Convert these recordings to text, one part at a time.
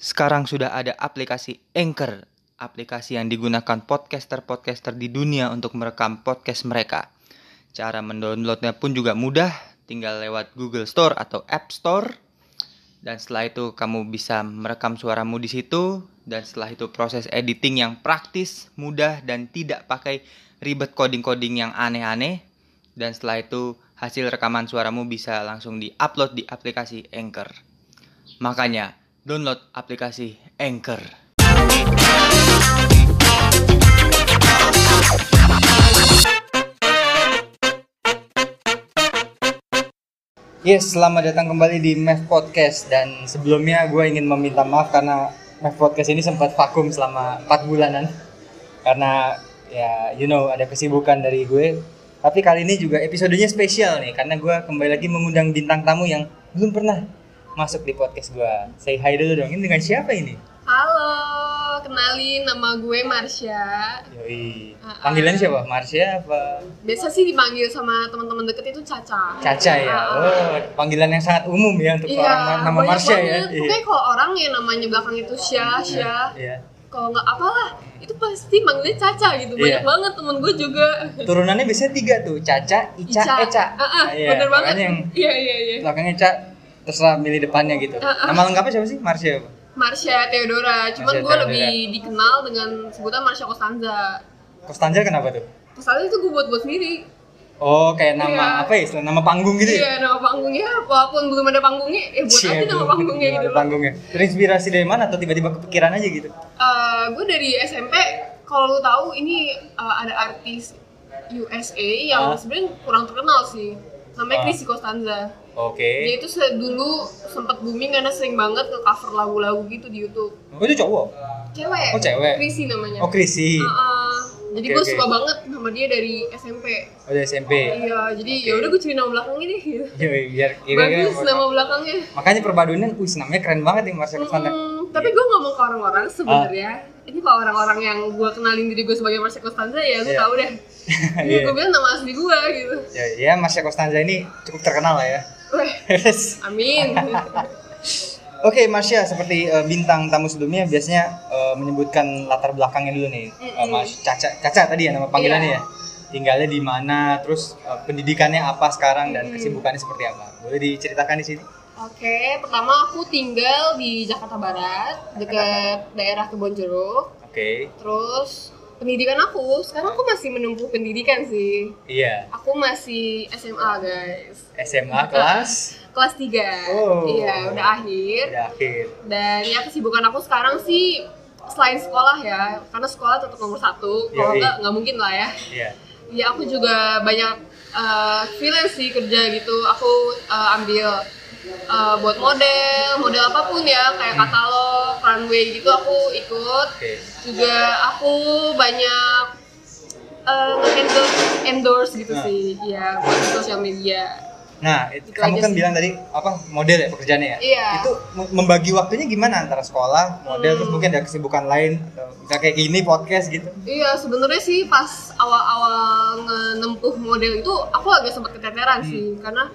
Sekarang sudah ada aplikasi Anchor, aplikasi yang digunakan podcaster-podcaster di dunia untuk merekam podcast mereka. Cara mendownloadnya pun juga mudah, tinggal lewat Google Store atau App Store. Dan setelah itu kamu bisa merekam suaramu di situ dan setelah itu proses editing yang praktis, mudah dan tidak pakai ribet coding-coding yang aneh-aneh. Dan setelah itu hasil rekaman suaramu bisa langsung di-upload di aplikasi Anchor. Makanya download aplikasi Anchor. Yes, selamat datang kembali di Mev Podcast dan sebelumnya gue ingin meminta maaf karena Mev Podcast ini sempat vakum selama 4 bulanan karena ya you know ada kesibukan dari gue. Tapi kali ini juga episodenya spesial nih karena gue kembali lagi mengundang bintang tamu yang belum pernah masuk di podcast gue. Say hi dulu dong. Ini dengan siapa ini? Halo, kenalin nama gue Marsha. Yoi. Ah, ah. Panggilannya siapa? Marsha apa? Biasa sih dipanggil sama teman-teman deket itu Caca. Caca ya. Ah. Oh, panggilan yang sangat umum ya untuk Iya, orang nama banyak Marsha ya. banget. Pokoknya kalau orang yang namanya belakang itu Sya, Sya. Iya. Kalau nggak apalah, itu pasti manggilnya Caca gitu. Banyak Iya. banget temen gue juga. Turunannya biasanya tiga tuh, Caca, Ica, Eca. Ah, Iya, bener banget. yang Iya, iya, iya. belakangnya Ca, terserah milih depannya gitu. Ah, ah. Nama lengkapnya siapa sih? Marsha apa? Marsha Theodora. Cuman gue lebih dikenal dengan sebutan Marsha Costanza. Kostanza kenapa tuh? Costanza itu gue buat-buat sendiri. Oh, kayak nama Iya. apa ya? istilah Nama panggung gitu ya? Iya, nama panggungnya walaupun belum ada panggungnya, eh buat Cie, aja nama panggungnya gitu. ada panggungnya. Terinspirasi dari mana atau tiba-tiba kepikiran aja gitu? Eh, gue dari SMP kalau lu tahu ini uh, ada artis USA yang Ah. sebenarnya kurang terkenal sih namanya Ah. Chrissy Costanza Oke. dia itu dulu sempat booming karena sering banget ke cover lagu-lagu gitu di YouTube Oh, itu cowok? cewek Oh, cewek. Chrissy namanya Oh, Chrissy. Ah, ah. jadi Oke, gue oke. suka banget sama dia dari SMP Oh, dari SMP. iya jadi Oke. ya udah gue cari nama belakangnya deh gitu. Yoi, biar kira-kira bagus nama belakangnya Makanya perpaduannya, wih namanya keren banget nih Marsha Costanza. Hmm, tapi gue ngomong ke orang-orang sebenarnya ini kalau orang-orang yang gue kenalin diri gue sebagai Marsha Costanza ya lu Iya. tahu deh ini Iya. gue bilang nama asli gue gitu Ya, ya Marsha Costanza ini cukup terkenal lah ya. Amin Oke, Marsha, seperti eh, bintang tamu sebelumnya biasanya eh, menyebutkan latar belakangnya dulu nih. Eh, Mm-mm. Mas Caca, Caca tadi ya nama panggilannya Iya. ya. Tinggalnya di mana, terus eh, pendidikannya apa sekarang dan kesibukannya seperti apa? Boleh diceritakan di sini? Oke pertama aku tinggal di Jakarta Barat dekat daerah Kebonjeruk Oke. terus pendidikan aku sekarang aku masih menempuh pendidikan sih Iya. aku masih SMA guys SMA kelas kelas 3 Oh. iya udah akhir udah akhir. Dan ya kesibukan aku sekarang sih selain sekolah ya, karena sekolah tetap nomor satu. Kalau Yoi. enggak nggak mungkin lah ya. Iya. Ya aku juga banyak uh, freelance sih kerja gitu. Aku uh, ambil uh, buat model, model apa pun ya, kayak katalog, runway gitu aku ikut. Juga aku banyak uh, endorse, endorse gitu Nah. sih, ya buat sosial media. Nah, itu, Itu kamu kan sih. bilang tadi apa model ya pekerjaannya ya? Iya. Itu membagi waktunya gimana antara sekolah, model, Hmm. terus mungkin ada kesibukan lain atau misalnya kayak gini podcast gitu? Iya, sebenarnya sih pas awal-awal ngenempuh model itu aku agak sempat keteteran Hmm. sih karena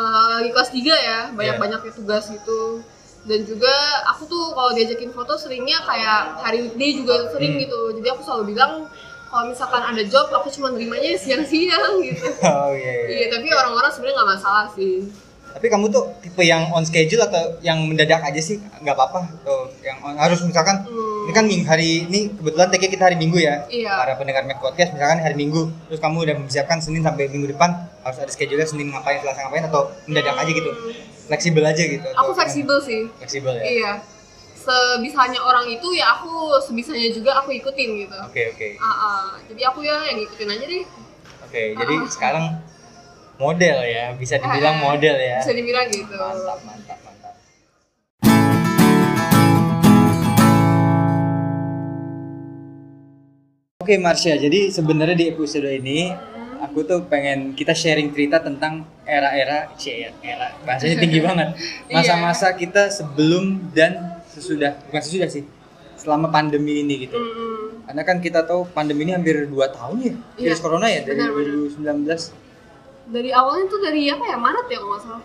uh, lagi kelas 3 ya, banyak-banyaknya tugas gitu. Dan juga aku tuh kalau diajakin foto seringnya kayak hari weekday juga sering Hmm. gitu. Jadi aku selalu bilang kalau misalkan ada job aku cuma nerimanya siang-siang gitu. Oh iya. iya. Iya, tapi orang-orang sebenarnya nggak masalah sih. Tapi kamu tuh tipe yang on schedule atau yang mendadak aja sih nggak apa-apa atau yang on- harus misalkan Hmm. Ini kan ming- hari ini kebetulan tag kita hari Minggu ya. Iya. Para pendengar Mac Podcast misalkan hari Minggu terus kamu udah mempersiapkan Senin sampai minggu depan harus ada schedule Senin ngapain Selasa ngapain atau mendadak aja gitu. Fleksibel aja gitu. Aku fleksibel sih. Fleksibel ya. Iya. Sebisanya orang itu ya aku sebisanya juga aku ikutin gitu. Oke oke. Ah, ah. jadi aku ya yang ngikutin aja deh. Oke, jadi Ah. sekarang model ya, bisa dibilang model ya. Bisa dibilang gitu. Mantap, mantap, mantap. Oke Marsha, jadi sebenarnya di episode ini aku tuh pengen kita sharing cerita tentang era-era, cie, era, bahasanya tinggi banget. Iya. Masa-masa kita sebelum dan sesudah, bukan sesudah sih, selama pandemi ini gitu. Mm-mm. Karena kan kita tahu pandemi ini hampir 2 tahun ya, Iya, virus corona ya dari benar-benar. 2019. Dari awalnya tuh dari apa ya Maret ya kalau nggak salah.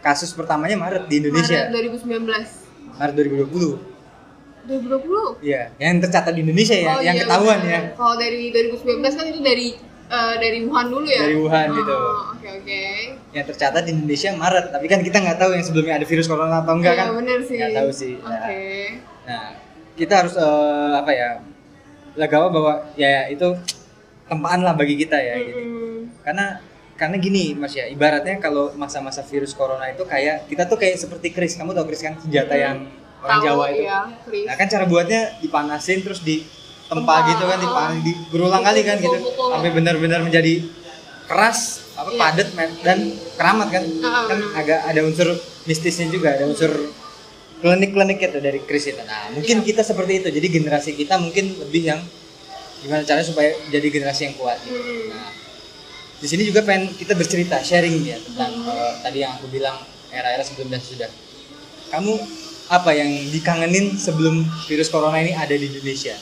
Kasus pertamanya Maret di Indonesia. Maret 2019. Maret 2020. 2020 Iya, yang tercatat di Indonesia ya, Oh, yang iya, ketahuan benar. ya. Kalau dari 2019 kan itu dari eh, dari Wuhan dulu ya. Dari Wuhan Oh, gitu. Oke oke. Yang tercatat di Indonesia Maret, tapi kan kita nggak tahu yang sebelumnya ada virus corona atau enggak Iya, kan? bener sih. Nggak tahu sih. Oke. Nah, Nah, kita harus eh, apa ya? Legawa bahwa ya itu tempaan lah bagi kita ya gitu. Mm-mm. Karena karena gini Mas ya, ibaratnya kalau masa-masa virus corona itu kayak kita tuh kayak seperti kris. Kamu tahu kris kan senjata Hmm. yang orang Jawa itu. Iya. Nah, kan cara buatnya dipanasin terus di tempa gitu kan, dipanas di berulang kali kan gitu. Sampai benar-benar menjadi keras, apa Iya. padat dan keramat kan. Ah, kan benar. agak ada unsur mistisnya juga, ada unsur klinik-klinik itu dari kris itu. Nah, mungkin Iya. kita seperti itu. Jadi generasi kita mungkin lebih yang gimana caranya supaya jadi generasi yang kuat. gitu. Mm. Nah, di sini juga pengen kita bercerita, sharing ya tentang Hmm. eh, tadi yang aku bilang era-era sebelum dan sudah. Kamu apa yang dikangenin sebelum virus corona ini ada di Indonesia?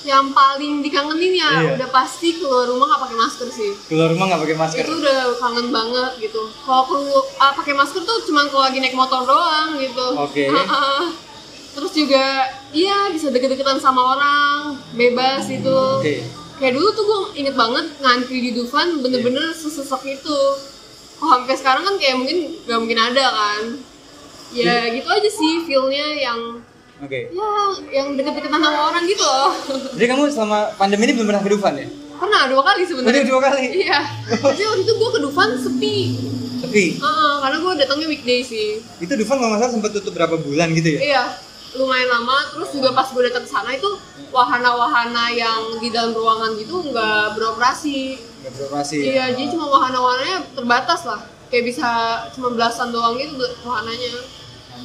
Yang paling dikangenin ya Iya. udah pasti keluar rumah nggak pakai masker sih. Keluar rumah nggak pakai masker? Itu udah kangen banget gitu. Kalau perlu ah, pakai masker tuh cuman kalau lagi naik motor doang gitu. Oke. Heeh. Terus juga iya bisa deket-deketan sama orang, bebas itu. Oke. Kayak dulu tuh gue inget banget ngantri di Dufan bener-bener sesesek itu. Oh, sampai sekarang kan kayak mungkin gak mungkin ada kan. Ya gitu aja sih feelnya yang Oke. ya yang deket-deketan sama orang gitu loh. Jadi kamu selama pandemi ini belum pernah ke Dufan ya? Pernah dua kali sebenarnya. dua kali. Iya. Tapi waktu itu gue ke Dufan sepi. Tapi Heeh, karena gue datangnya weekday sih. itu Dufan kalau nggak salah sempat tutup berapa bulan gitu ya? Iya, lumayan lama. Terus juga pas gue datang ke sana itu wahana-wahana yang di dalam ruangan gitu nggak beroperasi. Nggak beroperasi. ya? Iya, jadi cuma wahana-wahananya terbatas lah. Kayak bisa cuma belasan doang gitu wahananya.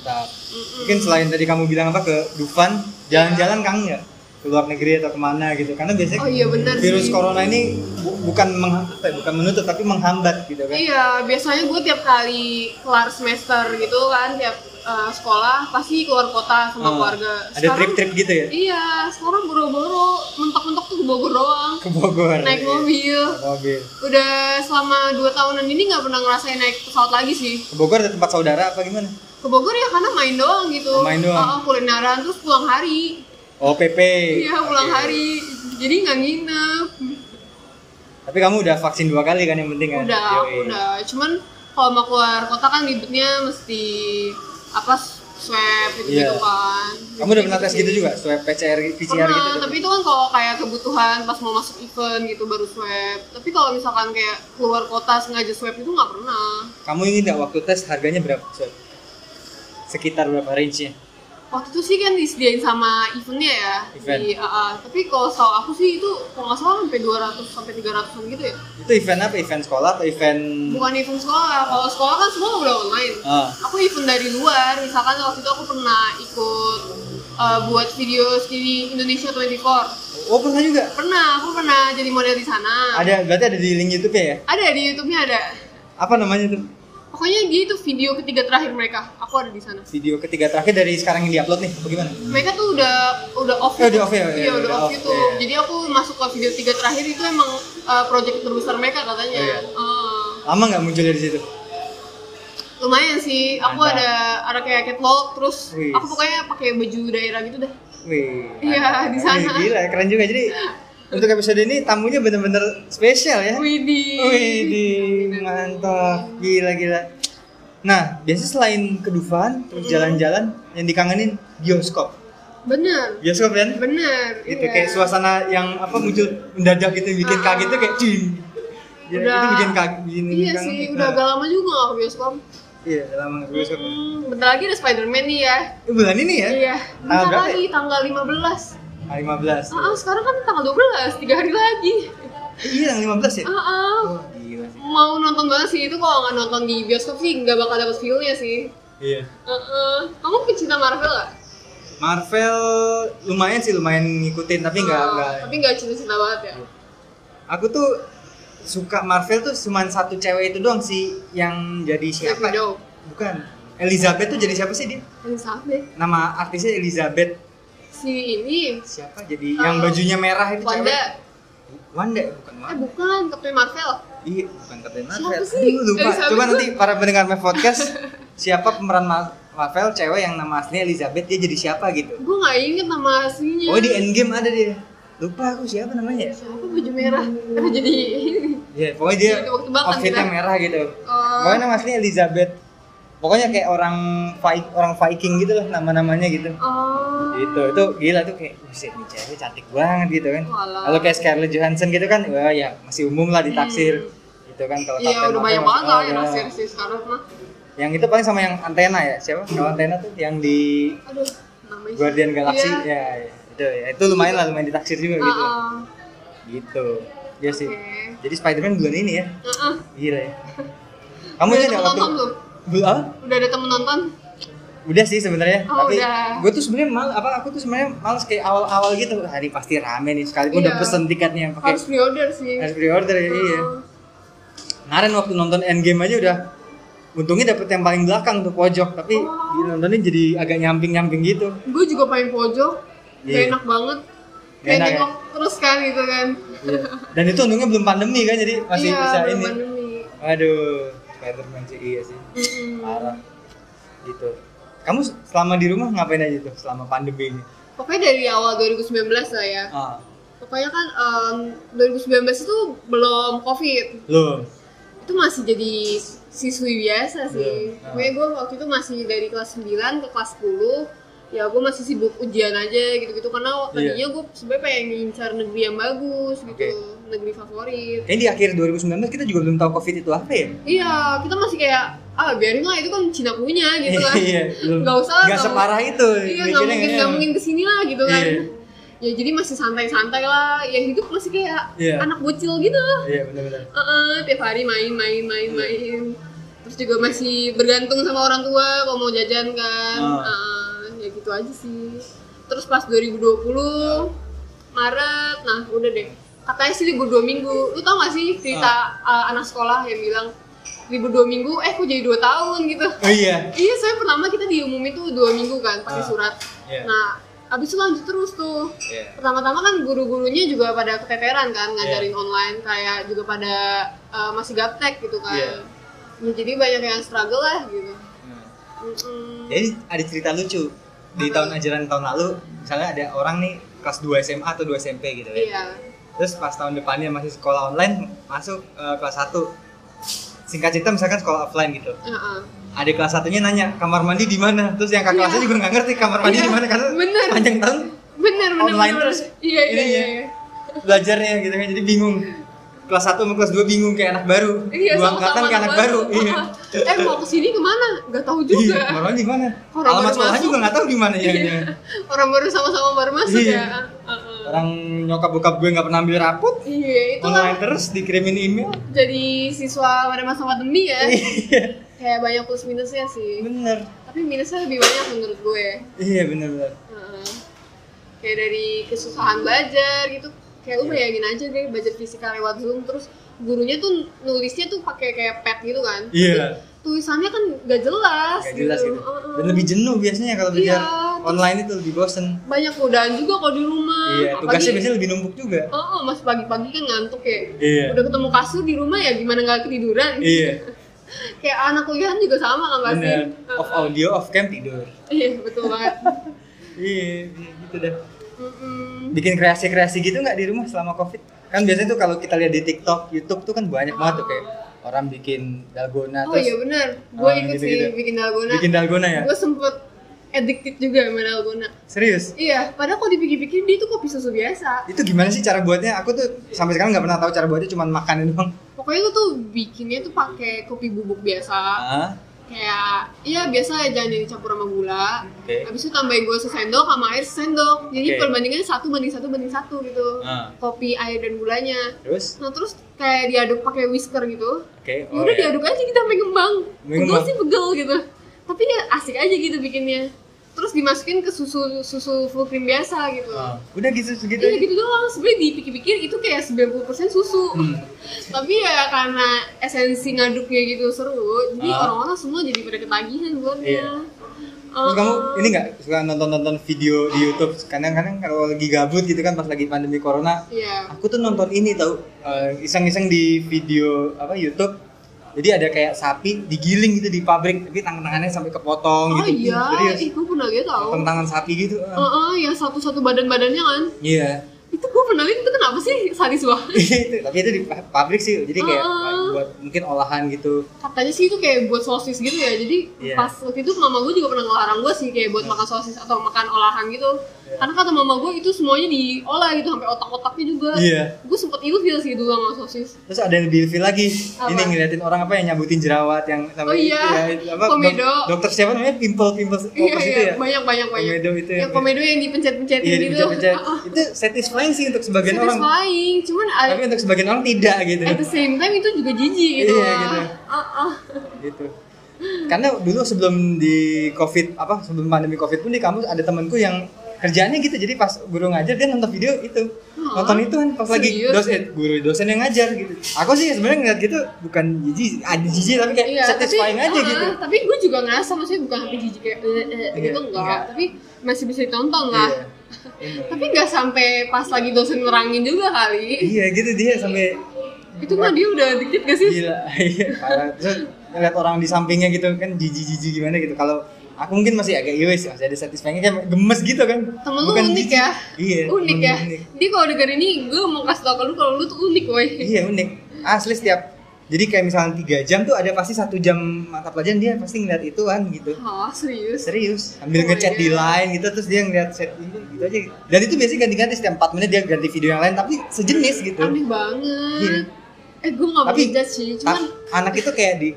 Mantap. Mm-mm. Mungkin selain tadi kamu bilang apa ke Dufan, jalan-jalan kangen nggak? Ke luar negeri atau ke mana gitu? Karena biasanya Oh iya benar virus sih. corona ini bu- bukan meng, apa ya, bukan menutup tapi menghambat gitu kan? Iya, biasanya gue tiap kali kelar semester gitu kan, tiap uh, sekolah pasti keluar kota sama Oh, keluarga. Ada trip-trip gitu ya? Iya, sekarang boro-boro mentok-mentok tuh ke Bogor doang. Ke Bogor. Naik mobil. Naik mobil. Udah selama 2 tahunan ini nggak pernah ngerasain naik pesawat lagi sih. Ke Bogor ada tempat saudara apa gimana? Ke Bogor ya karena main doang gitu. Main doang. Oh, kulineran terus pulang hari. Oh PP. Iya, pulang Oke. hari. Jadi nggak nginep. Tapi kamu udah vaksin dua kali kan yang penting kan? Udah, Yoi. udah. Cuman kalau mau keluar kota kan ribetnya mesti apa swab gitu, Iya. gitu kan. Kamu udah pernah tes gitu juga? Swab PCR, PCR Pernah, gitu? tapi itu kan kalau kayak kebutuhan pas mau masuk event gitu baru swab. Tapi kalau misalkan kayak keluar kota sengaja swab itu nggak pernah. Kamu ingin nggak waktu tes harganya berapa? Swab? Sekitar berapa range-nya? Waktu itu sih kan disediain sama eventnya ya. Event. Di AA. Tapi kalau setahu aku sih itu kalau nggak salah sampai 200 sampai 300an gitu ya. Itu event apa? Event sekolah atau event... Bukan event sekolah. Kalau sekolah kan semua udah online. Ah, Aku event dari luar. Misalkan waktu itu aku pernah ikut uh, buat video di Indonesia 24. oh pernah juga? Pernah, aku pernah jadi model di sana. Ada, berarti ada di link YouTube ya? Ada di YouTube-nya ada. Apa namanya tuh? Pokoknya dia itu video ketiga terakhir mereka. Aku ada di sana. Video ketiga terakhir dari sekarang yang diupload nih, bagaimana? Mereka tuh udah udah off. Oh, udah off ya? Iya, Iya, udah udah off off, gitu. iya. Jadi aku masuk ke video tiga terakhir itu emang uh, project terbesar mereka katanya. Oh, iya. Uh, Lama nggak muncul dari situ? lumayan sih. Aku Mantap. ada ada kayak catwalk terus Wih. aku pokoknya pakai baju daerah gitu deh. Wih, Iya, di sana. Wih, gila, keren juga. Jadi untuk episode ini tamunya bener-bener spesial ya. Widih. Wih, di mantap, gila gila. Nah, biasanya selain ke Dufan, terus jalan-jalan, yang dikangenin bioskop. Bener. Bioskop kan? Bener. Gitu iya. kayak suasana yang apa muncul mendadak gitu, bikin Ah. kaget tuh kayak cing. Ya, Udah. itu bikin kaget, bikin Iya kangen. sih, Nah, udah agak lama juga gak ke bioskop. Iya, udah lama nggak ke bioskop. ya. Hmm, bentar lagi ada Spider-Man nih ya. Bulan ini ya? Iya, bentar lagi tanggal 15. Ah, 15. Ah, ah, sekarang kan tanggal 12, tiga hari lagi. Iya, yang 15 ya? Ah, ah. Wah, gila sih. Mau nonton banget sih itu kalau nggak nonton di bioskop sih nggak bakal dapet feel-nya sih. Iya. Ah, ah. Kamu pecinta Marvel gak? Marvel lumayan sih, lumayan ngikutin tapi nggak Ah, nggak. Tapi nggak cinta-cinta banget ya. Aku tuh suka Marvel tuh cuma satu cewek itu doang sih yang jadi Black siapa? Widow. Bukan. Elizabeth tuh jadi siapa sih dia? Elizabeth. Nama artisnya Elizabeth. Si ini Siapa jadi Oh, yang bajunya merah itu Wanda. cewek? Wanda bukan Eh Wanda. bukan, Captain Marvel. Iya, bukan Captain Siapa Marvel. sih? Aduh, lupa. Elizabeth Coba nanti para pendengar My podcast siapa pemeran Ma- Marvel cewek yang nama aslinya Elizabeth dia jadi siapa gitu. gue nggak inget nama aslinya Oh di Endgame ada dia. Lupa aku siapa namanya. siapa baju merah jadi Ya, pokoknya dia outfitnya merah gitu. Oh. Pokoknya nama aslinya Elizabeth. Pokoknya kayak orang Vi- orang Viking gitu lah nama-namanya gitu. oh Gitu. Itu gila tuh kayak buset nih cewek cantik banget gitu kan. Walah. Kalau kayak Scarlett Johansson gitu kan, wah ya masih umum lah ditaksir. Gitu kan kalau iya udah banyak banget lah oh, yang ya. naksir sih sekarang mah Yang itu paling sama yang antena ya, siapa? Kalau antena tuh yang di aduh namanya Guardian Galaxy Iya. ya, ya. Itu ya. Itu lumayan lah lumayan ditaksir juga gitu. Ah, ah. Gitu. Iya sih. Oke. Jadi Spider-Man bulan ini ya. Ah, ah. Gila ya. Kamu aja ada waktu belum? Belum udah ada temen nonton Udah sih sebenarnya, Oh, tapi gue tuh sebenarnya mal apa aku tuh sebenarnya males kayak awal-awal gitu. Hari pasti rame nih sekalipun Iya. udah pesen tiketnya pakai harus pre-order sih harus pre-order ya, iya. Oh. Kemarin waktu nonton Endgame aja udah untungnya dapet yang paling belakang tuh pojok, tapi Oh. nontonnya jadi agak nyamping-nyamping gitu. gue juga paling pojok gak Iya. enak banget Gak kayak enak ya? terus kan gitu kan Iya. Dan itu untungnya belum pandemi kan, jadi masih iya, bisa belum ini. pandemi. Aduh, Spider-Man sih iya sih. Mm-mm. Parah. Gitu. Kamu selama di rumah ngapain aja tuh selama pandemi ini? pokoknya dari awal 2019 lah ya Ah, pokoknya kan em, 2019 itu belum covid lo. itu masih jadi siswi biasa sih Iya. pokoknya gue waktu itu masih dari kelas 9 ke kelas 10 ya gue masih sibuk ujian aja gitu-gitu karena Iya. tadinya gue sebenarnya pengen ngincar negeri yang bagus gitu Oke. Negeri favorit Kayaknya di akhir 2019 kita juga belum tahu COVID itu apa ya? iya kita masih kayak ah biarin lah itu kan Cina punya gitu kan Iya. Nggak usah lah, nggak separah itu. iya mikirnya mungkin kayaknya. nggak mungkin ke sini lah gitu kan Iya. ya jadi masih santai-santai lah ya hidup masih kayak Iya. anak bocil gitu Iya, benar-benar. Heeh, tiap hari main main main main terus juga masih bergantung sama orang tua kalau mau jajan kan Ah. Heeh, ya gitu aja sih terus pas 2020 Maret nah udah deh katanya sih libur dua minggu lu tau gak sih cerita uh, anak sekolah yang bilang libur dua minggu eh kok jadi dua tahun gitu Oh iya. iya saya pertama kita diumumin tuh dua minggu kan pakai Ah. surat Iya. nah abis itu lanjut terus tuh Iya. pertama-tama kan guru-gurunya juga pada keteteran kan ngajarin Iya. online kayak juga pada uh, masih gaptek gitu kan Iya. ya, jadi banyak yang struggle lah gitu Mm-mm. Jadi ada cerita lucu di tahun ajaran tahun lalu, misalnya ada orang nih kelas 2 SMA atau 2 SMP gitu ya. iya Terus pas tahun depannya masih sekolah online, masuk eh, kelas 1. Singkat cerita misalkan sekolah offline gitu. Heeh. Adik kelas satunya nanya kamar mandi di mana, terus yang kakak Iya. kelasnya juga nggak ngerti kamar mandi Iya, di mana karena bener. panjang tahun bener bener Online bener. terus iya iya iya iya. belajarnya gitu kan jadi bingung kelas 1 sama kelas 2 bingung kayak anak baru. Iya, dua angkatan kayak anak baru, iya. Eh mau ke sini ke mana? Nggak tahu iya juga. kamar mandi di mana Orang alamat sekolah juga nggak tahu di mana ya Iya. orang baru sama-sama baru masuk Iya. ya. Orang nyokap bokap gue nggak pernah ambil rapot. Iya itulah. Online terus dikirimin email. Jadi siswa pada masa pandemi ya. Iya. Kayak banyak plus minusnya sih. Bener. Tapi minusnya lebih banyak menurut gue. Iya bener bener Heeh. kayak dari kesusahan belajar gitu kayak Iya. lu bayangin aja deh belajar fisika lewat zoom terus gurunya tuh nulisnya tuh pakai kayak pad gitu kan iya tulisannya kan gak jelas Gak jelas gitu Heeh. dan lebih jenuh biasanya kalau Iya, belajar terus- online itu lebih bosen banyak godaan juga kalau di rumah iya Apalagi- tugasnya biasanya lebih numpuk juga Oh, masih pagi-pagi kan ngantuk ya. Iya. Udah ketemu kasur di rumah ya gimana nggak ketiduran? iya Kayak anak kuliahan juga sama kan pasti. bener off audio off cam tidur Iya betul banget. iya gitu dah Mm-mm. Bikin kreasi-kreasi gitu nggak di rumah selama covid kan biasanya tuh kalau kita lihat di TikTok YouTube tuh kan banyak banget tuh kayak orang bikin dalgona Oh terus iya benar. Gue ikut gitu-gitu. sih bikin dalgona. bikin dalgona ya Gue sempet addicted juga sama dalgona. serius Iya, padahal kalau dipikir-pikir dia tuh kopi susu biasa. itu gimana sih cara buatnya aku tuh sampai sekarang nggak pernah tahu cara buatnya cuma makanin doang Pokoknya lu tuh bikinnya tuh pakai kopi bubuk biasa. ah Kayak iya biasa jangan yang dicampur sama gula. Oke. Habis itu tambahin gula sesendok sama air sesendok. Jadi Oke. perbandingannya satu banding satu banding satu gitu. Ah. Kopi, air dan gulanya. terus Nah terus kayak diaduk pakai whisker gitu. oke Ya oh udah ya. diaduk aja kita sampai ngembang. Pegel sih pegel gitu. Tapi ya asik aja gitu bikinnya. Terus dimasukin ke susu susu full cream biasa gitu. Ah, udah gitu segitu Iya gitu doang. Sebenarnya dipikir-pikir itu kayak 90% susu. Hmm. Tapi ya karena esensi ngaduknya gitu seru, jadi Ah. orang-orang semua jadi pada ketagihan buatnya. Iya. Terus kamu ini nggak suka nonton-nonton video di YouTube? Kadang-kadang kalau lagi gabut gitu kan pas lagi pandemi corona, Iya. aku tuh nonton ini tau eh, iseng-iseng di video apa YouTube Jadi ada kayak sapi digiling gitu di pabrik, tapi tangan-tangannya sampai kepotong Oh gitu. iya, Serius. ih gue pernah lihat tau. Tangan sapi gitu. Oh, oh, yang satu-satu badan-badannya kan. Iya. Itu gue pernah lihat itu kenapa sih sadis banget. itu tapi itu di pa- pabrik sih jadi kayak Ah. buat mungkin olahan gitu Katanya sih itu kayak buat sosis gitu ya. Jadi Iya. pas waktu itu mama gue juga pernah ngelarang gue sih kayak buat makan sosis atau makan olahan gitu. Iya. Karena kata mama gue itu semuanya diolah gitu sampai otak-otaknya juga. Iya. Gue sempet ilfil sih dulu sama sosis. terus ada yang lebih ilfil lagi Apa? ini ngeliatin orang apa yang nyabutin jerawat yang Oh iya, itu apa komedo. dok- dokter siapa namanya pimple pimple Iya itu iya, ya banyak banyak banyak. Komedo itu ya. Yang komedo yang dipencet-pencetin iya gitu. dipencet-pencet Ah, ah. itu satisfying sih untuk sebagian orang Satisfying, cuman tapi untuk sebagian orang tidak gitu at the same time itu juga jijik gitu. Iya, lah. gitu. Ah, ah. gitu karena dulu sebelum di covid apa sebelum pandemi covid pun di kampus ada temanku yang kerjaannya gitu jadi pas guru ngajar dia nonton video itu Hah? nonton itu kan pas lagi dosen guru dosen yang ngajar gitu aku sih sebenarnya ngeliat gitu bukan jijik ada jijik tapi kayak Iya, satisfying tapi, aja ah, gitu Tapi gue juga ngerasa maksudnya bukan sampai jijik kayak eh, eh, Iya, gitu enggak, enggak. tapi masih bisa ditonton lah. Iya. Tapi nggak sampai pas lagi dosen nerangin juga kali. iya gitu dia sampai Itu mah dia udah dikit gak sih? gila iya ngeliat orang di sampingnya gitu kan jijik-jijik gimana gitu kalau aku mungkin masih agak iwis masih ada satisfyingnya kayak gemes gitu kan Temen lu Bukan unik jijik. ya? iya Unik ya? unik. Dia kalau denger ini, gue mau kasih tau ke lu kalau lu tuh unik woy. Iya unik. Asli setiap jadi kayak misalnya tiga jam tuh ada pasti satu jam mata pelajaran dia pasti ngeliat itu kan gitu. Hah, serius? Serius. Sambil Oh ngechat my di line gitu terus dia ngeliat set ini gitu aja. Dan itu biasanya ganti-ganti setiap 4 menit dia ganti video yang lain tapi sejenis gitu. Aneh banget. Iya. Eh, gue gak mau sih, cuman anak itu kayak di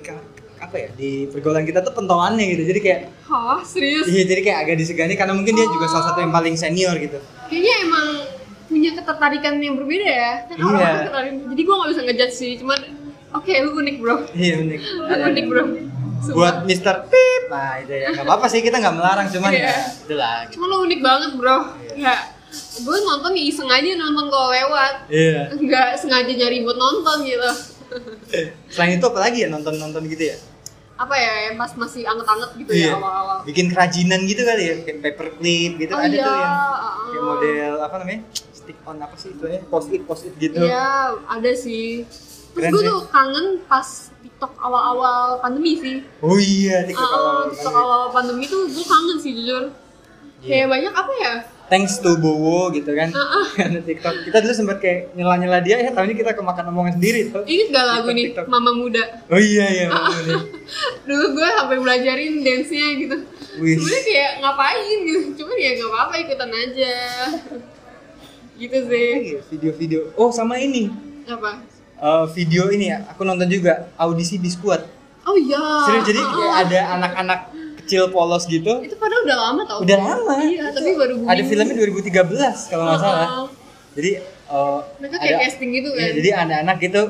apa ya di pergaulan kita tuh pentolannya gitu jadi kayak Hah, serius? iya jadi kayak agak disegani karena mungkin dia juga salah satu yang paling senior gitu Kayaknya emang punya ketertarikan yang berbeda ya. Kan Iya. orang kan ketertarik- Jadi gue gak bisa ngejudge sih, cuman oke lu unik bro. iya unik Lu unik bro. Sumpah. buat Mister Pip nah itu ya nggak apa-apa sih kita nggak melarang cuman Iya. ya itulah gitu. Cuma lu unik banget bro. Iya. Ya, gue nonton ya iseng aja nonton kalau lewat. iya Nggak sengaja nyari buat nonton gitu. Selain itu apa lagi ya nonton-nonton gitu ya? Apa ya, pas masih anget-anget gitu Iya. ya awal-awal. Bikin kerajinan gitu kali ya, kayak paperclip gitu Oh ada iya, tuh yang kayak model apa namanya? Stick on apa sih itu ya? Post it, post it gitu. Iya, ada sih. Terus gue tuh kangen pas TikTok awal-awal pandemi sih. Oh iya, TikTok Ah, awal. TikTok awal pandemi tuh gue kangen sih jujur. Iya. Kayak banyak apa ya? Thanks to Bowo gitu kan. Karena TikTok. Kita dulu sempat kayak nyela-nyela dia ya, tahun ini kita kemakan omongan sendiri tuh. Ingat gak lagu TikTok, nih, TikTok. Mama Muda? Oh iya iya, bener. Dulu gue sampai belajarin dance-nya gitu. Wih. Sebenernya kayak ngapain gitu, cuman ya gak apa-apa ikutan aja. gitu sih. Iya, Video-video. Oh sama ini. Apa? Eh, video ini ya, aku nonton juga audisi Biskuat. Oh iya. Serius jadi ah. ada anak-anak kecil polos gitu. Itu padahal udah lama tau. Udah lama. Iya, tapi baru booming. Ada filmnya 2013 kalau nggak Ah, salah. ah. Jadi eh, Mereka kayak casting gitu iya, kan. jadi anak-anak gitu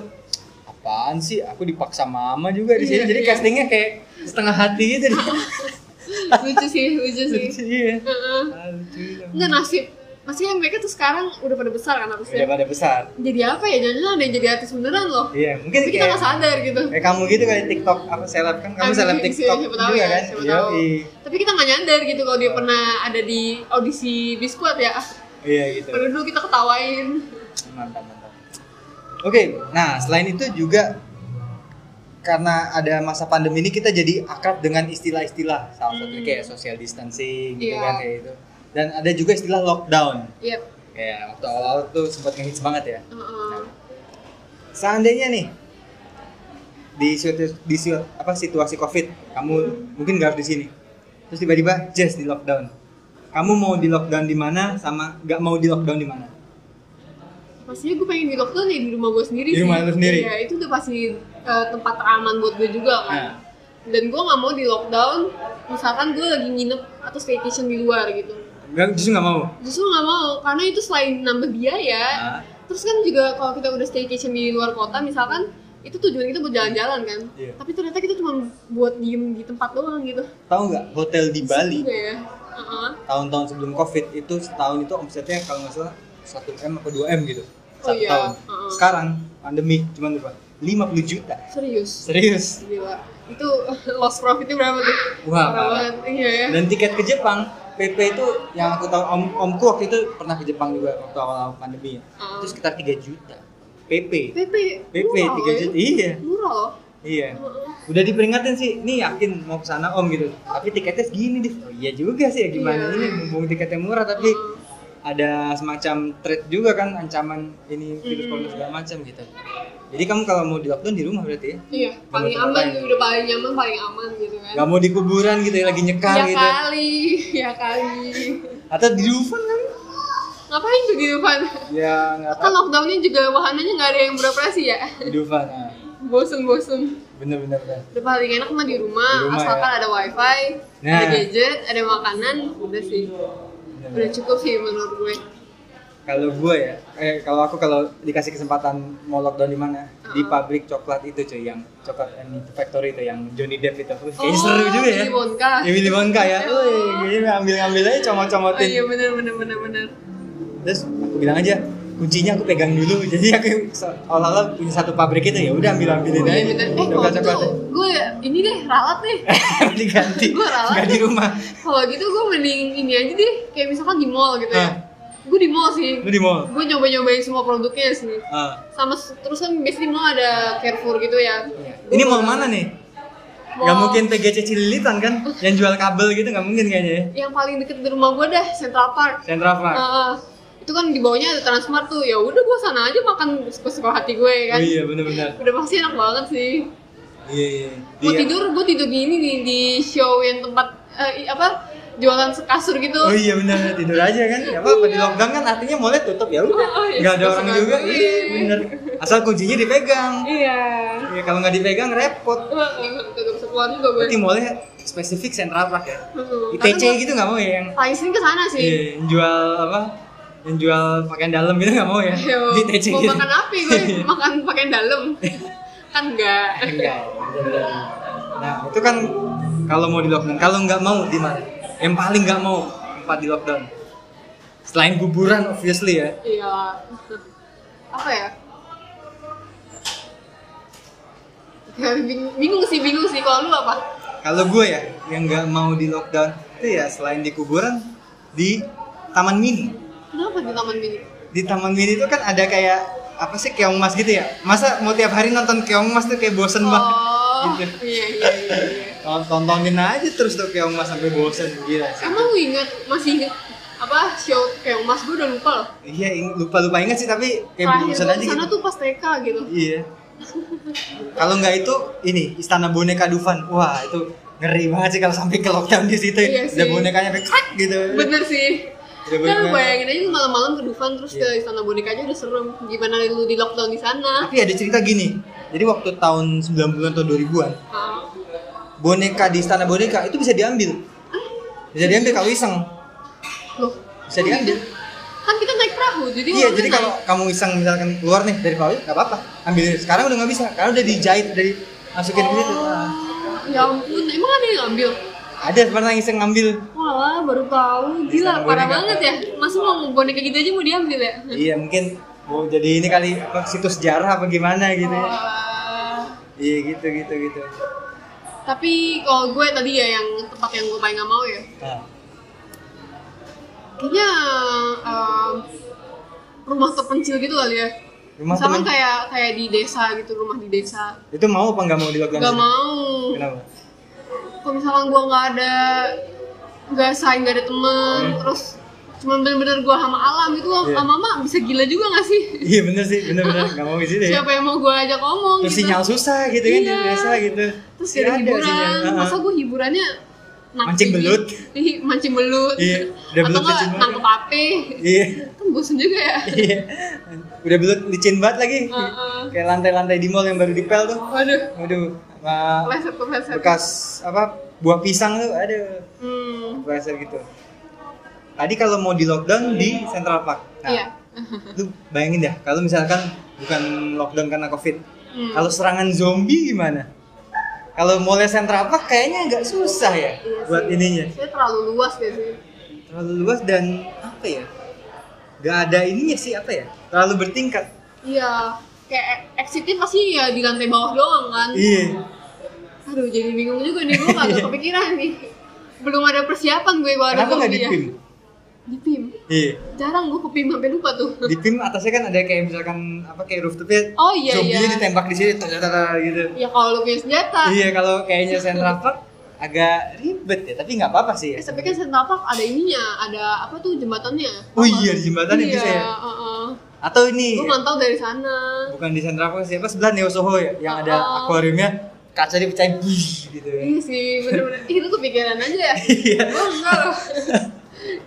apaan sih? Aku dipaksa mama juga di sini. Iya, jadi iya. castingnya kayak setengah hati gitu. lucu sih, lucu sih. Iya. Heeh. Ah, lucu. Enggak nasib. Maksudnya mereka tuh sekarang udah pada besar kan Udah harusnya. pada besar. Jadi apa ya? Jangan-jangan ada yang jadi artis beneran loh. Iya, mungkin Tapi kita nggak sadar gitu. kayak kamu gitu kayak TikTok apa seleb kan kamu seleb sih, TikTok siapa tahu juga ya, kan? siapa Iya. tahu. Tapi kita nggak nyadar gitu kalau dia pernah ada di audisi Biskuat ya. Iya gitu. Padahal dulu kita ketawain. mantap mantap oke nah selain itu juga karena ada masa pandemi ini kita jadi akrab dengan istilah-istilah salah satunya kayak social distancing gitu Iya. kan kayak itu dan ada juga istilah lockdown Iya. kayak waktu awal-awal tuh sempat ngehits banget ya Heeh. seandainya nih di situ- di si- apa situasi covid kamu mungkin nggak harus di sini terus tiba-tiba just di lockdown kamu mau di lockdown di mana sama nggak mau di lockdown di mana Maksudnya gue pengen di lockdown ya di rumah gue sendiri Di sih. rumah lu sendiri? Iya, itu udah pasti eh, tempat teraman buat gue juga kan. Nah. Dan gue nggak mau di lockdown, misalkan gue lagi nginep atau staycation di luar gitu. Nggak justru nggak mau Justru nggak mau, karena itu selain nambah biaya, Nah. terus kan juga kalau kita udah staycation di luar kota misalkan, itu tujuan kita buat jalan-jalan kan. Iya. Tapi ternyata kita cuma buat diem di tempat doang gitu. tahu nggak hotel di Bali ya. Heeh. tahun-tahun sebelum covid itu setahun itu omsetnya kalau nggak salah 1 m atau 2 m gitu Oh satu iya, tahun uh-uh. sekarang pandemi cuma berapa 50 juta Serius. serius Gila. Itu lost profitnya berapa tuh? Wah, Parah. Iya ya. dan tiket ke Jepang PP itu yang aku tahu om omku waktu itu pernah ke Jepang juga waktu awal-awal pandemi Uh. itu sekitar 3 juta PP PP. PP murah 3 loh ya. juta iya Murah loh. Iya. Udah diperingatin sih, nih yakin mau ke sana om gitu. Tapi tiketnya segini deh. Oh, iya juga sih ya gimana Iya. ini mumpung tiketnya murah tapi ada semacam threat juga kan ancaman ini virus Mm. corona segala macam gitu. Jadi kamu kalau mau di lockdown di rumah berarti ya? Iya, paling aman, ngapain. udah paling nyaman, paling aman gitu kan. Gak mau di kuburan gitu ya lagi nyekar ya gitu. kali, ya kali. Atau di Dufan kan? Ngapain tuh di depan? Ya nggak Kan lockdownnya juga wahananya nggak ada yang beroperasi ya. Di Dufan. Nah, Bosen-bosen. bener bener bener. Udah paling enak mah di rumah, Di rumah, asalkan ya. ada wifi, Nah. ada gadget, ada makanan, udah sih. Udah cukup sih menurut gue. Kalau gue ya, eh kalau aku kalau dikasih kesempatan mau lockdown di mana? Di Uh-uh. pabrik coklat itu cuy, yang coklat and factory itu yang Johnny Depp itu. Oh, Kayaknya seru juga ya. Willy Wonka. Ya Willy Wonka ya. Wih, gini ambil-ambil aja Oh comot-comotin. iya bener bener bener bener. Terus aku bilang aja, kuncinya aku pegang dulu. Jadi aku seolah-olah punya satu pabrik itu ya udah ambil-ambilin Oh iya aja. bener. Eh kalau gitu gue ini deh ralat deh. diganti. Gue ralat Enggak di rumah. Kalau gitu gue mending ini aja deh, kayak misalkan di mall gitu ya. Ah. Gue di mall sih. Lu di mall. Gue nyoba-nyobain semua produknya sih. Ah. Sama terus kan biasanya di mall ada Carrefour gitu ya. Ini mau mana nih? Gak Mall- mungkin TGC Cililitan kan? Yang jual kabel gitu gak mungkin kayaknya ya. Yang paling deket di rumah gue dah Central Park. Central Park. Heeh. Itu kan di bawahnya ada Transmart tuh. Ya udah gue sana aja makan suka-suka hati gue Oh kan. iya bener-bener. Udah pasti enak banget sih. Iya iya. Gue Iya. tidur, gue tidur di ini di, di show yang tempat eh, apa jualan kasur gitu. Oh iya bener tidur aja kan. Gak apa-apa di lockdown kan artinya mulai tutup ya udah. Oh, iya, Gak ada orang juga. Iya bener. Asal kuncinya dipegang. Iya. Iya kalau nggak dipegang repot. Gak bisa keluar juga gue. Berarti mulai spesifik Central Park ya. Heeh. ITC gitu nggak mau ya yang Paling sering ke sana sih. iya, jual apa? Yang jual pakaian dalam gitu nggak mau ya. Yo, Di ITC mau gitu. makan apa gue? makan pakaian dalam. kan enggak. Enggak. Nah itu kan kalau mau di lockdown. Kalau nggak mau di mana? Yang paling nggak mau tempat di lockdown. Selain kuburan obviously ya. Iya. Apa ya? Ya, bing- bingung sih, bingung sih. Kalau lu apa? Kalau gue ya yang nggak mau di lockdown itu ya selain di kuburan di taman mini. Kenapa di taman mini? Di taman mini itu kan ada kayak apa sih keong mas gitu ya? Masa mau tiap hari nonton keong mas tuh kayak bosen banget. Oh, Gitu. iya iya iya. iya. Tontonin aja terus tuh keong mas sampai bosen gila sih. Emang lu ingat masih ingat apa show kayak mas gue udah lupa loh. Iya lupa lupa inget sih tapi kayak Terakhir bosen aja ke sana gitu. tuh pas TK gitu. Iya. Kalau nggak itu ini istana boneka Dufan. Wah itu ngeri banget sih kalau sampai ke lockdown di situ. Iya Ada sih. bonekanya kayak gitu. Bener sih. Kan lu bayangin aja malam-malam ke Dufan terus Iya. ke Istana Boneka aja udah serem. Gimana lu di lockdown di sana? Tapi ada cerita gini. Jadi waktu tahun 90-an atau 2000-an, Ah, boneka di istana boneka itu bisa diambil. Bisa diambil kalau iseng. loh, Bisa diambil. kan kita naik perahu jadi Iya, jadi kalau kamu iseng misalkan keluar nih dari perahu, nggak apa-apa. Ambil. Sekarang udah nggak bisa, karena udah dijahit dari masukin ke situ. Nah, Oh, ya ampun, emang ada yang ngambil? Ada pernah iseng ngambil. Walah, baru tahu. Gila, parah banget ya. Masa mau boneka gitu aja mau diambil ya? Iya, mungkin mau jadi ini kali apa situs sejarah apa gimana gitu. ya. Wah. Iya, gitu gitu gitu. Tapi kalau gue tadi ya yang tempat yang gue paling gak mau ya, Nah, kayaknya em, rumah terpencil gitu kali ya. rumah temen kayak kayak di desa gitu, rumah di desa. itu mau apa nggak mau di lockdown? Gak sini? mau. Kenapa? Kalau misalkan gue nggak ada, nggak sayang, nggak ada temen, terus cuman bener-bener gue sama alam itu Hmm. Iya. lama-lama bisa gila juga gak sih? Iya bener sih, bener bener nggak mau sini. ya. Siapa yang mau gue ajak ngomong Terus gitu? sinyal susah gitu kan di Iya. desa gitu. Terus Iya, ada hiburan, masa gue hiburannya Mancing belut. Ih, mancing belut. Iya, udah Atau belut nggak licin banget. nangkep ape. Iya. Kan bosen juga ya. Iya. Udah belut licin banget lagi. Heeh. Kayak lantai-lantai di mall yang baru dipel tuh. Waduh, Waduh, sama pleset pleset. bekas apa buah pisang tuh ada Hmm, bekas gitu. Tadi kalau mau di lockdown di Central Park. Nah, iya. lu bayangin dah kalau misalkan bukan lockdown karena covid Hmm. kalau serangan zombie gimana kalau mallnya Central Park kayaknya agak susah ya Iya buat sih. ininya Saya terlalu luas gak sih? terlalu luas dan apa ya gak ada ininya sih apa ya terlalu bertingkat Iya, kayak exitnya pasti ya di lantai bawah doang kan. iya Aduh, jadi bingung juga nih gue gak kepikiran nih. Belum ada persiapan gue ada kenapa nggak di ya. PIM Di PIM. Iya. Jarang gue ke PIM sampai lupa tuh. Di PIM atasnya kan ada kayak misalkan apa kayak rooftopnya Oh iya zombie iya. ditembak di sini tata gitu. Ya kalau lu punya senjata. Iya kalau kayaknya Central Park agak ribet ya, tapi nggak apa-apa sih. Eh, Ya. tapi kan Central Park ada ininya, ada apa tuh jembatannya? Oh iya di jembatan iya, bisa ya. heeh. Atau ini Gue mantau dari sana. bukan di Central Park sih, apa sebelah Neo Soho ya, yang ada Oh. akuariumnya kaca dipecahin gitu. Iya sih, bener-bener. Ih, itu kepikiran aja ya. Iya. Gue enggak loh.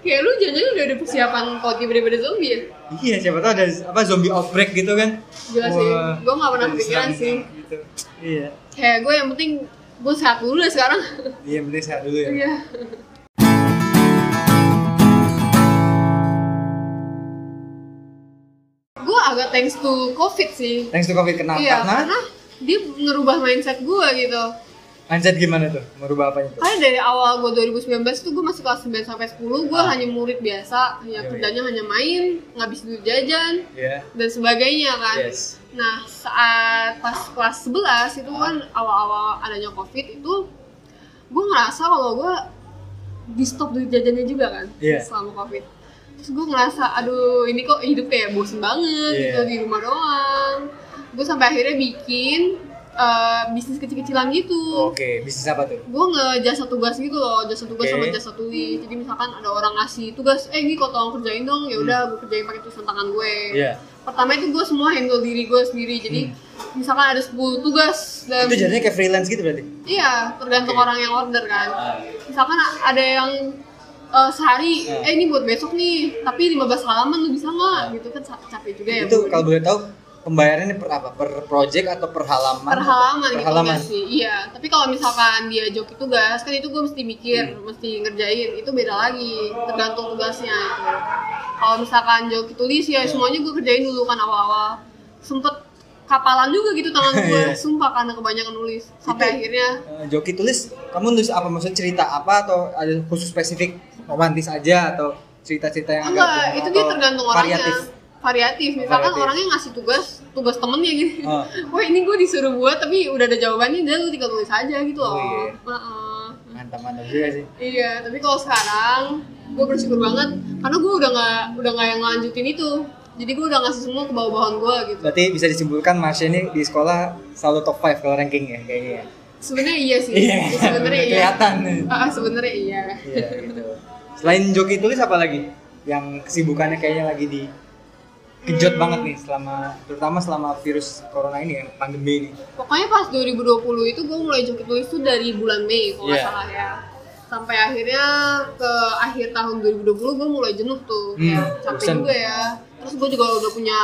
Kayak lu jangan udah ada persiapan kalau tiba-tiba ada zombie ya? Iya, siapa tahu ada apa zombie outbreak gitu kan. Gila sih. Wah, Gua nggak pernah ada kepikiran sih. Gitu. Iya. Kayak gue yang penting gue sehat dulu lah sekarang. Iya, yang penting sehat dulu ya. Iya. gue agak thanks to covid sih. Thanks to Covid kenapa? Iya, Karena karena dia ngerubah mindset gue gitu. Mindset gimana tuh? Merubah apanya tuh? Karena dari awal gue 2019 tuh gue masih kelas 9 sampai 10 gue Ah. hanya murid biasa, ya Iya, kerjanya hanya main, ngabis duit jajan Iya. dan sebagainya kan. Yes. Nah, saat pas kelas 11 itu kan awal-awal adanya Covid itu gue ngerasa kalau gue di stop duit jajannya juga kan Iya. selama Covid. Terus gue ngerasa aduh ini kok hidup kayak bosen banget Iya. gitu di rumah doang. Gue sampai akhirnya bikin eh, bisnis kecil-kecilan gitu Oke, bisnis apa tuh? gue ngejasa tugas gitu loh jasa tugas Oke. sama jasa tulis jadi misalkan ada orang ngasih tugas eh ini kok tolong kerjain dong ya udah gue kerjain pakai tulisan tangan gue Hmm. Iya. pertama itu gue semua handle diri gue sendiri jadi misalkan ada 10 tugas dan Hmm. Itu jadinya kayak freelance gitu berarti? iya tergantung Oke. orang yang order kan Ah. misalkan ada yang eh, sehari Ah. eh ini buat besok nih tapi 15 halaman lu bisa nggak gitu kan ca- capek juga ya itu kalau boleh tahu pembayarannya per apa? Per project atau per halaman? per halaman Per gitu halaman. sih iya tapi kalau misalkan dia joki tugas kan itu gue mesti mikir Hmm. mesti ngerjain itu beda lagi tergantung tugasnya itu kalau misalkan joki tulis ya semuanya gue kerjain dulu kan awal-awal sempet kapalan juga gitu tangan gue Iya. sumpah karena kebanyakan nulis sampai Itu- akhirnya Eh, Joki tulis, kamu nulis apa? Maksudnya cerita apa atau ada khusus spesifik romantis aja atau cerita-cerita yang agak enggak drama itu dia tergantung orangnya variatif? Variatif misalkan Variatif. orangnya ngasih tugas tugas temennya gitu Oh. wah ini gue disuruh buat tapi udah ada jawabannya dia lu tinggal tulis aja gitu Oh, loh iya. Heeh. Mantap mantap juga sih. Iya, tapi kalau sekarang gue bersyukur banget karena gue udah nggak udah nggak yang ngelanjutin itu. Jadi gue udah ngasih semua ke bawah-bawahan gue gitu. Berarti bisa disimpulkan Marsha ini di sekolah selalu top 5 kalau ranking ya kayaknya. ya? Sebenarnya iya sih. Iya, Sebenarnya iya. kelihatan. Ah, sebenarnya iya. Iya gitu. Selain joki tulis apa lagi? Yang kesibukannya kayaknya lagi di kejot banget nih selama terutama selama virus corona ini ya pandemi ini. Pokoknya pas 2020 itu gue mulai joki tulis tuh dari bulan Mei kalau nggak Iya. salah ya. Sampai akhirnya ke akhir tahun 2020 gue mulai jenuh tuh. Hmm, Kayak capek juga ya. Terus gue juga udah punya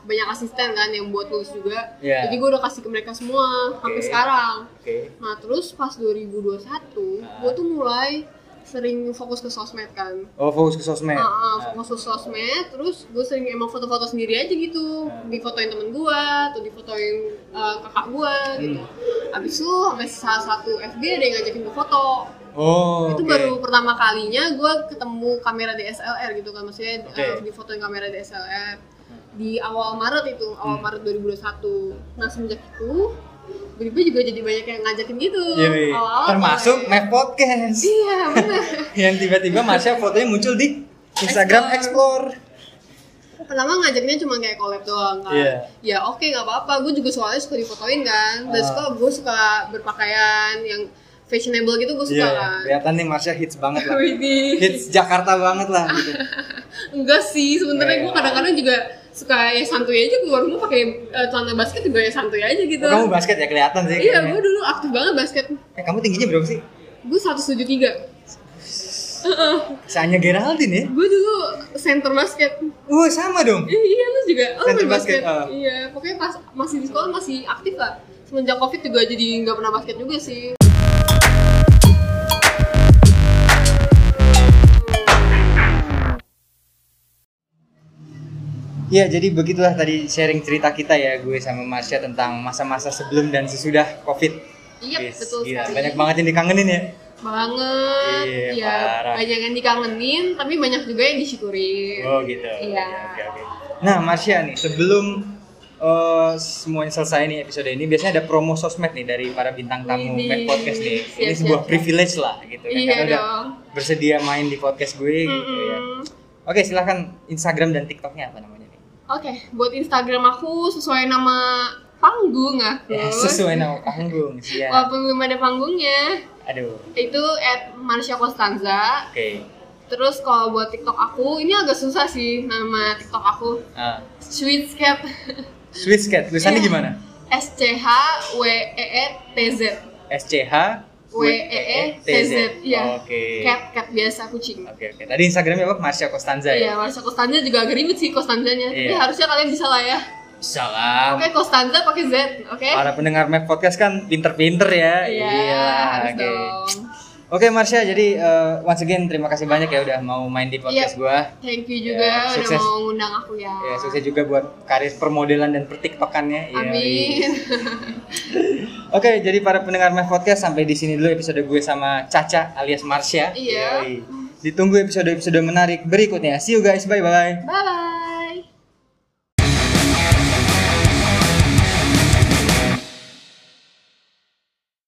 banyak asisten kan yang buat tulis juga. Iya. Jadi gue udah kasih ke mereka semua sampai Oke. sekarang. Oke. Nah terus pas 2021 gue tuh mulai sering fokus ke sosmed kan. Oh fokus ke sosmed. Ah, ah, Nah, fokus ke sosmed, terus gue sering emang foto-foto sendiri aja gitu, Nah. difotoin temen gue atau difotoin uh, kakak gue gitu. Hmm. Abis itu sampai salah satu FB ada yang ngajakin gue foto. Oh. itu oke. baru pertama kalinya gue ketemu kamera DSLR gitu kan, maksudnya Oke. uh, difotoin kamera DSLR di awal Maret itu, awal Hmm. Maret 2021. Nah semenjak itu, tiba juga jadi banyak yang ngajakin gitu. Iya, iya. Awal-awal Termasuk boleh. Map Podcast. Iya bener. yang tiba-tiba Marsha fotonya muncul di Instagram Explore. pertama ngajaknya cuma kayak collab doang kan Iya. ya oke nggak apa-apa gue juga soalnya suka difotoin kan dan Ah. suka gue suka berpakaian yang fashionable gitu gue suka Iya, kan kelihatan nih Marsha hits banget lah. Hits Jakarta banget lah gitu. enggak sih sebenarnya Iya. gue kadang-kadang juga suka ya santuy aja keluar rumah pakai eh, celana basket juga ya santuy aja gitu Oh, kamu basket ya kelihatan sih. iya gue dulu aktif banget basket Eh, kamu tingginya berapa sih? gue 173 Seanya Geraldine ya? gue dulu center basket Wah, sama dong. Eh, iya lu juga oh, Center basket, basket, ah. iya pokoknya pas masih di sekolah masih aktif lah semenjak covid juga jadi nggak pernah basket juga sih Iya, jadi begitulah tadi sharing cerita kita ya gue sama Marsha tentang masa-masa sebelum dan sesudah Covid. iya Yes, betul gila. sekali Banyak banget yang dikangenin ya. banget Iya, ya parah. banyak yang dikangenin tapi banyak juga yang disyukurin Oh gitu. Iya. Oke, oke. Nah, Marsha nih, sebelum eh, semuanya selesai nih episode ini, biasanya ada promo sosmed nih dari para bintang tamu. Mac Podcast nih. Siap, ini siap, sebuah siap. privilege lah gitu kan. Iya Karena udah dong. bersedia main di podcast gue gitu ya. Oke, silahkan Instagram dan TikToknya apa namanya Oke, buat Instagram aku sesuai nama panggung aku. Ya, sesuai nama panggung, siap. Walaupun belum ada panggungnya. Aduh. Itu at Marsha Costanza. Oke. Terus kalau buat TikTok aku, ini agak susah sih nama TikTok aku. Ah, Sweet Cat. Sweet Cat, tulisannya Iya. gimana? S C H W E E T Z. S C H W E E T Z. Iya. Oke. Cat cat biasa kucing. Oke, oke. Tadi Instagramnya apa? Marsha Costanza Iya, ya? Marsha Costanza juga agak ribet sih Costanzanya. Tapi Iya. harusnya kalian bisa lah ya. Salam. Oke, Costanza pakai Z, oke? Para pendengar Map Podcast kan pinter-pinter ya. Iya, harus oke. dong. Oke Marsha, jadi uh, once again terima kasih banyak ya udah mau main di podcast Iya. gua. Thank you Ya, juga udah sukses. mau ngundang aku ya. Ya, sukses juga buat karir permodelan dan pertiktokannya. Ya, Amin. Oke, jadi para pendengar Map Podcast sampai di sini dulu episode gue sama Caca alias Marsha. Iya. Yoi. Ditunggu episode-episode menarik berikutnya. See you guys, bye bye. Bye.